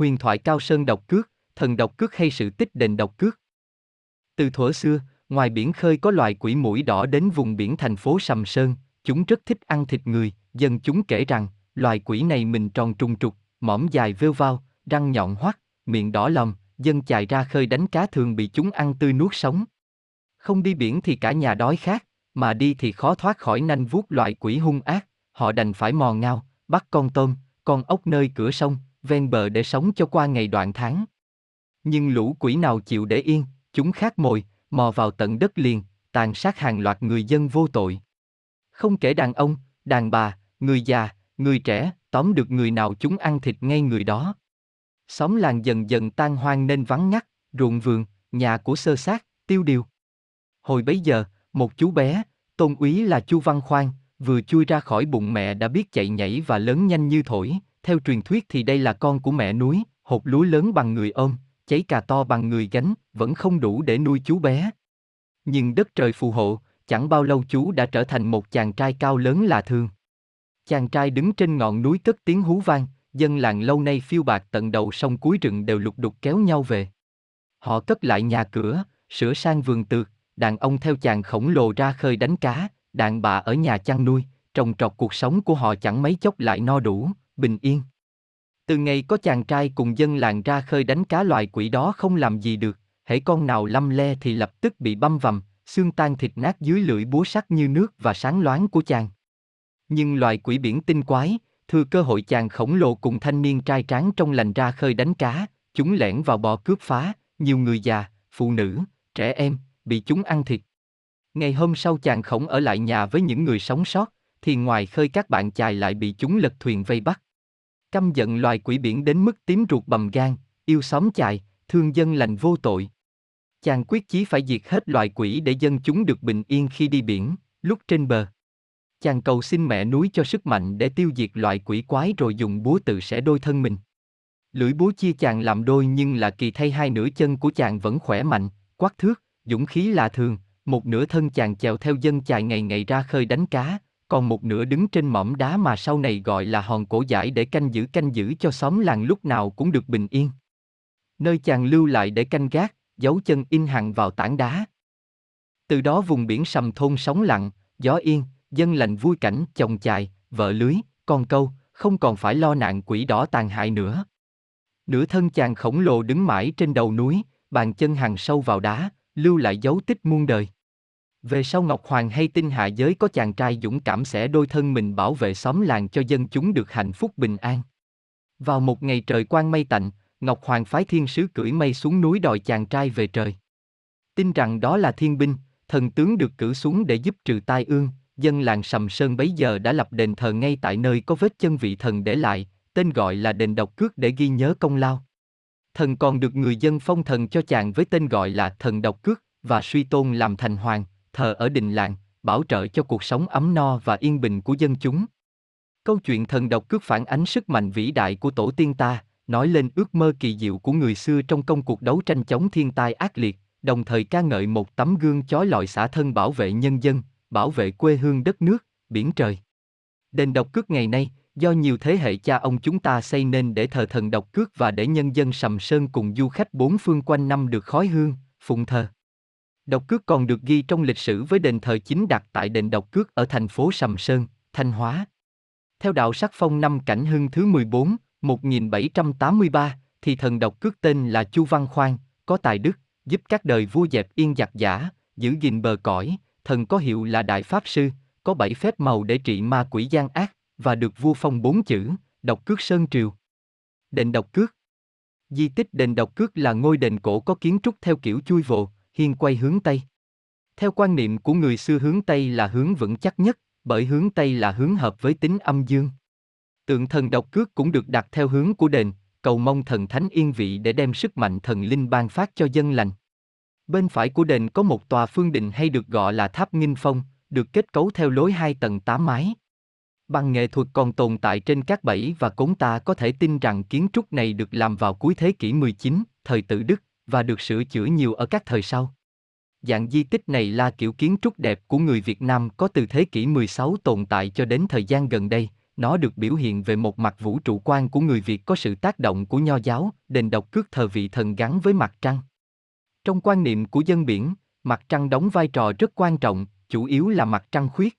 huyền thoại cao sơn độc cước, thần độc cước hay sự tích đền độc cước. Từ thuở xưa, ngoài biển khơi có loài quỷ mũi đỏ đến vùng biển thành phố Sầm Sơn, chúng rất thích ăn thịt người, dân chúng kể rằng, loài quỷ này mình tròn trùng trục, mõm dài vêu vao, răng nhọn hoắt, miệng đỏ lòm, dân chài ra khơi đánh cá thường bị chúng ăn tươi nuốt sống. Không đi biển thì cả nhà đói khát, mà đi thì khó thoát khỏi nanh vuốt loại quỷ hung ác, họ đành phải mò ngao, bắt con tôm, con ốc nơi cửa sông, ven bờ để sống cho qua ngày đoạn tháng. Nhưng lũ quỷ nào chịu để yên, chúng khát mồi, mò vào tận đất liền, tàn sát hàng loạt người dân vô tội. Không kể đàn ông, đàn bà, người già, người trẻ, tóm được người nào chúng ăn thịt ngay người đó. Xóm làng dần dần tan hoang nên vắng ngắt, ruộng vườn, nhà của sơ sát, tiêu điều. Hồi bấy giờ, một chú bé, tôn úy là Chu Văn Khoan, vừa chui ra khỏi bụng mẹ đã biết chạy nhảy và lớn nhanh như thổi, theo truyền thuyết thì đây là con của mẹ núi, hột lúa lớn bằng người ôm, cháy cà to bằng người gánh, vẫn không đủ để nuôi chú bé. Nhưng đất trời phù hộ, chẳng bao lâu chú đã trở thành một chàng trai cao lớn lạ thường. Chàng trai đứng trên ngọn núi cất tiếng hú vang, dân làng lâu nay phiêu bạc tận đầu sông cuối rừng đều lục đục kéo nhau về. Họ cất lại nhà cửa, sửa sang vườn tược, đàn ông theo chàng khổng lồ ra khơi đánh cá, đàn bà ở nhà chăn nuôi, trồng trọt cuộc sống của họ chẳng mấy chốc lại no đủ, bình yên. Từ ngày có chàng trai cùng dân làng ra khơi đánh cá loài quỷ đó không làm gì được, hễ con nào lâm le thì lập tức bị băm vằm, xương tan thịt nát dưới lưỡi búa sắt như nước và sáng loáng của chàng. Nhưng loài quỷ biển tinh quái, thừa cơ hội chàng khổng lồ cùng thanh niên trai tráng trong lành ra khơi đánh cá, chúng lẻn vào bò cướp phá, nhiều người già, phụ nữ, trẻ em, bị chúng ăn thịt. Ngày hôm sau chàng khổng ở lại nhà với những người sống sót, thì ngoài khơi các bạn chài lại bị chúng lật thuyền vây bắt. Căm giận loài quỷ biển đến mức tím ruột bầm gan, yêu xóm chài, thương dân lành vô tội. Chàng quyết chí phải diệt hết loài quỷ để dân chúng được bình yên khi đi biển, lúc trên bờ. Chàng cầu xin mẹ núi cho sức mạnh để tiêu diệt loài quỷ quái rồi dùng búa tự sẽ đôi thân mình. Lưỡi búa chia chàng làm đôi nhưng là kỳ thay hai nửa chân của chàng vẫn khỏe mạnh, quắc thước, dũng khí lạ thường, một nửa thân chàng chèo theo dân chài ngày ngày ra khơi đánh cá, còn một nửa đứng trên mỏm đá mà sau này gọi là hòn cổ giải để canh giữ canh giữ cho xóm làng lúc nào cũng được bình yên. Nơi chàng lưu lại để canh gác, dấu chân in hằn vào tảng đá. Từ đó vùng biển sầm thôn sóng lặng, gió yên, dân lành vui cảnh, chồng chài, vợ lưới, con câu, không còn phải lo nạn quỷ đỏ tàn hại nữa. Nửa thân chàng khổng lồ đứng mãi trên đầu núi, bàn chân hằn sâu vào đá, lưu lại dấu tích muôn đời. Về sau Ngọc Hoàng hay tin hạ giới có chàng trai dũng cảm sẽ đôi thân mình bảo vệ xóm làng cho dân chúng được hạnh phúc bình an. Vào một ngày trời quang mây tạnh, Ngọc Hoàng phái thiên sứ cưỡi mây xuống núi đòi chàng trai về trời. Tin rằng đó là thiên binh, thần tướng được cử xuống để giúp trừ tai ương, dân làng Sầm Sơn bấy giờ đã lập đền thờ ngay tại nơi có vết chân vị thần để lại, tên gọi là đền độc cước để ghi nhớ công lao. Thần còn được người dân phong thần cho chàng với tên gọi là thần độc cước, và suy tôn làm thành hoàng, thờ ở đình làng, bảo trợ cho cuộc sống ấm no và yên bình của dân chúng. Câu chuyện thần độc cước phản ánh sức mạnh vĩ đại của tổ tiên ta, nói lên ước mơ kỳ diệu của người xưa trong công cuộc đấu tranh chống thiên tai ác liệt, đồng thời ca ngợi một tấm gương chói lọi xã thân bảo vệ nhân dân, bảo vệ quê hương đất nước, biển trời. Đền độc cước ngày nay, do nhiều thế hệ cha ông chúng ta xây nên để thờ thần độc cước và để nhân dân sầm sơn cùng du khách bốn phương quanh năm được khói hương, phụng thờ. Độc cước còn được ghi trong lịch sử với đền thờ chính đặt tại đền độc cước ở thành phố Sầm Sơn, Thanh Hóa. Theo đạo sắc phong năm Cảnh Hưng thứ 14, 1783, thì thần độc cước tên là Chu Văn Khoan, có tài đức, giúp các đời vua dẹp yên giặc giả, giữ gìn bờ cõi, thần có hiệu là Đại Pháp Sư, có bảy phép màu để trị ma quỷ gian ác, và được vua phong bốn chữ, độc cước sơn triều. Đền độc cước Di tích đền độc cước là ngôi đền cổ có kiến trúc theo kiểu chui vồ, hiên quay hướng Tây. Theo quan niệm của người xưa hướng Tây là hướng vững chắc nhất, bởi hướng Tây là hướng hợp với tính âm dương. Tượng thần độc cước cũng được đặt theo hướng của đền, cầu mong thần thánh yên vị để đem sức mạnh thần linh ban phát cho dân lành. Bên phải của đền có một tòa phương đình hay được gọi là tháp nghinh phong, được kết cấu theo lối hai tầng tám mái. Bằng nghệ thuật còn tồn tại trên các bẫy và cống ta có thể tin rằng kiến trúc này được làm vào cuối thế kỷ 19, thời tự Đức, và được sửa chữa nhiều ở các thời sau. Dạng di tích này là kiểu kiến trúc đẹp của người Việt Nam có từ thế kỷ 16 tồn tại cho đến thời gian gần đây, nó được biểu hiện về một mặt vũ trụ quan của người Việt có sự tác động của nho giáo, đền độc cước thờ vị thần gắn với mặt trăng. Trong quan niệm của dân biển, mặt trăng đóng vai trò rất quan trọng, chủ yếu là mặt trăng khuyết.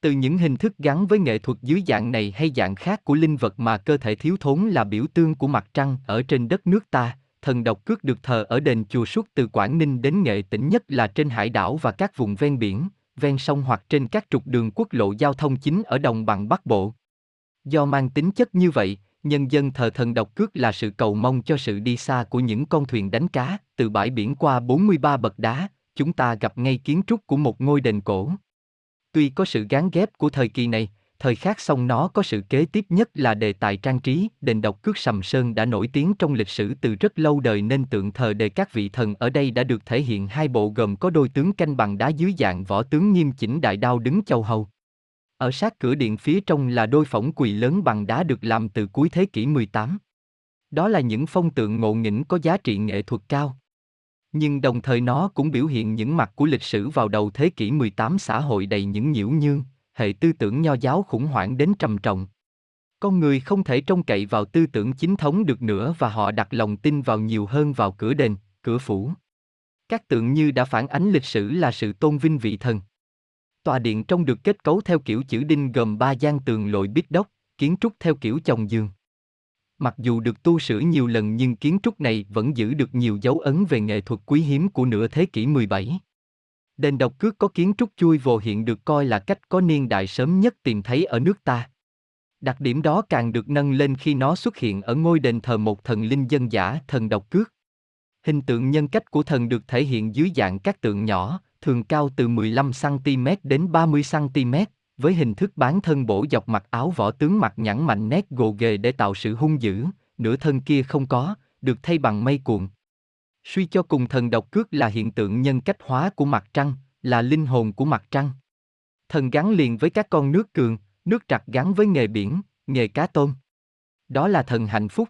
Từ những hình thức gắn với nghệ thuật dưới dạng này hay dạng khác của linh vật mà cơ thể thiếu thốn là biểu tương của mặt trăng ở trên đất nước ta, thần độc cước được thờ ở đền chùa suốt từ Quảng Ninh đến Nghệ tỉnh nhất là trên hải đảo và các vùng ven biển, ven sông hoặc trên các trục đường quốc lộ giao thông chính ở đồng bằng Bắc Bộ. Do mang tính chất như vậy, nhân dân thờ thần độc cước là sự cầu mong cho sự đi xa của những con thuyền đánh cá, từ bãi biển qua 43 bậc đá, chúng ta gặp ngay kiến trúc của một ngôi đền cổ. Tuy có sự gán ghép của thời kỳ này, thời khác song nó có sự kế tiếp nhất là đề tài trang trí, đền độc cước Sầm Sơn đã nổi tiếng trong lịch sử từ rất lâu đời nên tượng thờ đề các vị thần ở đây đã được thể hiện hai bộ gồm có đôi tướng canh bằng đá dưới dạng võ tướng nghiêm chỉnh đại đao đứng châu hầu. Ở sát cửa điện phía trong là đôi phỏng quỳ lớn bằng đá được làm từ cuối thế kỷ 18. Đó là những phong tượng ngộ nghĩnh có giá trị nghệ thuật cao. Nhưng đồng thời nó cũng biểu hiện những mặt của lịch sử vào đầu thế kỷ 18 xã hội đầy những nhiễu nhương, hệ tư tưởng nho giáo khủng hoảng đến trầm trọng. Con người không thể trông cậy vào tư tưởng chính thống được nữa và họ đặt lòng tin vào nhiều hơn vào cửa đền, cửa phủ. Các tượng như đã phản ánh lịch sử là sự tôn vinh vị thần. Tòa điện trong được kết cấu theo kiểu chữ đinh gồm ba gian tường lội bít đốc, kiến trúc theo kiểu chồng giường. Mặc dù được tu sửa nhiều lần nhưng kiến trúc này vẫn giữ được nhiều dấu ấn về nghệ thuật quý hiếm của nửa thế kỷ 17. Đền độc cước có kiến trúc chui vồ hiện được coi là cách có niên đại sớm nhất tìm thấy ở nước ta. Đặc điểm đó càng được nâng lên khi nó xuất hiện ở ngôi đền thờ một thần linh dân giả thần độc cước. Hình tượng nhân cách của thần được thể hiện dưới dạng các tượng nhỏ, thường cao từ 15cm đến 30cm, với hình thức bán thân bổ dọc mặt áo võ tướng mặt nhẵn mạnh nét gồ ghề để tạo sự hung dữ, nửa thân kia không có, được thay bằng mây cuộn. Suy cho cùng thần độc cước là hiện tượng nhân cách hóa của mặt trăng, là linh hồn của mặt trăng. Thần gắn liền với các con nước cường, nước trặc gắn với nghề biển, nghề cá tôm. Đó là thần hạnh phúc,